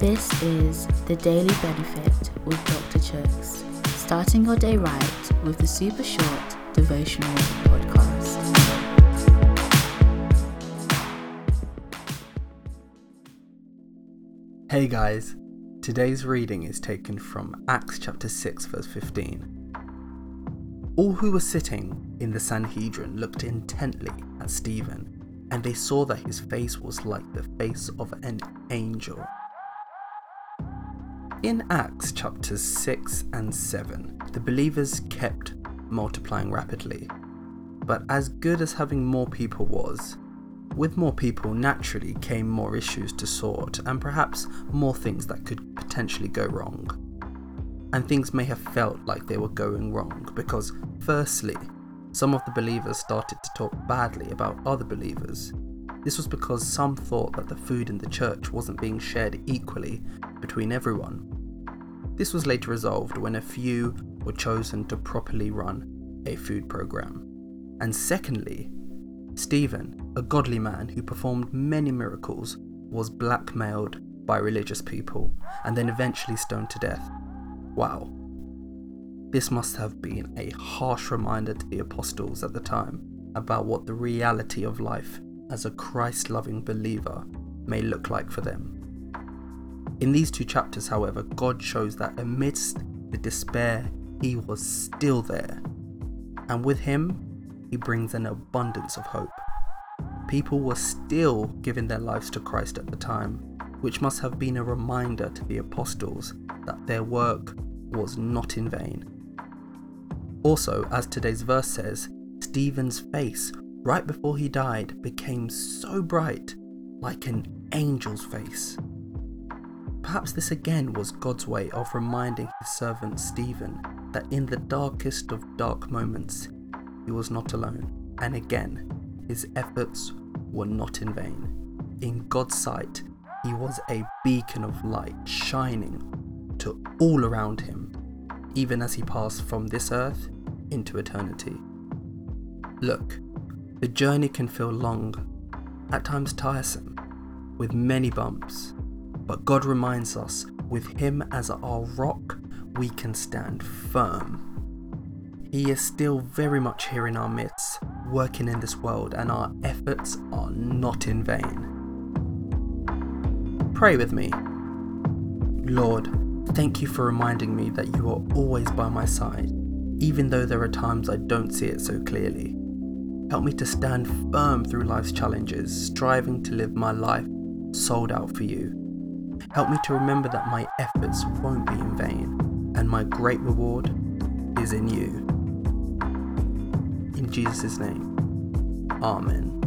This is the Daily Benefit with Dr. Chuks, starting your day right with the super short devotional podcast. Hey guys, today's reading is taken from Acts chapter 6, verse 15. All who were sitting in the Sanhedrin looked intently at Stephen, and they saw that his face was like the face of an angel. In Acts chapters 6 and 7, the believers kept multiplying rapidly. But as good as having more people was, with more people naturally came more issues to sort and perhaps more things that could potentially go wrong. And things may have felt like they were going wrong because, firstly, some of the believers started to talk badly about other believers. This was because some thought that the food in the church wasn't being shared equally between everyone. This was later resolved when a few were chosen to properly run a food program. And secondly, Stephen, a godly man who performed many miracles, was blackmailed by religious people and then eventually stoned to death. Wow. This must have been a harsh reminder to the apostles at the time about what the reality of life as a Christ loving believer may look like for them. In these two chapters, however, God shows that amidst the despair, He was still there. And with Him, He brings an abundance of hope. People were still giving their lives to Christ at the time, which must have been a reminder to the apostles that their work was not in vain. Also, as today's verse says, Stephen's face, right before he died, became so bright, like an angel's face. Perhaps this again was God's way of reminding his servant Stephen that in the darkest of dark moments, he was not alone, and again, his efforts were not in vain. In God's sight, he was a beacon of light shining to all around him, even as he passed from this earth into eternity. Look, the journey can feel long, at times tiresome, with many bumps, but God reminds us with Him as our rock, we can stand firm. He is still very much here in our midst, working in this world, and our efforts are not in vain. Pray with me. Lord, thank you for reminding me that you are always by my side, even though there are times I don't see it so clearly. Help me to stand firm through life's challenges, striving to live my life sold out for you. Help me to remember that my efforts won't be in vain, and my great reward is in you. In Jesus' name, Amen.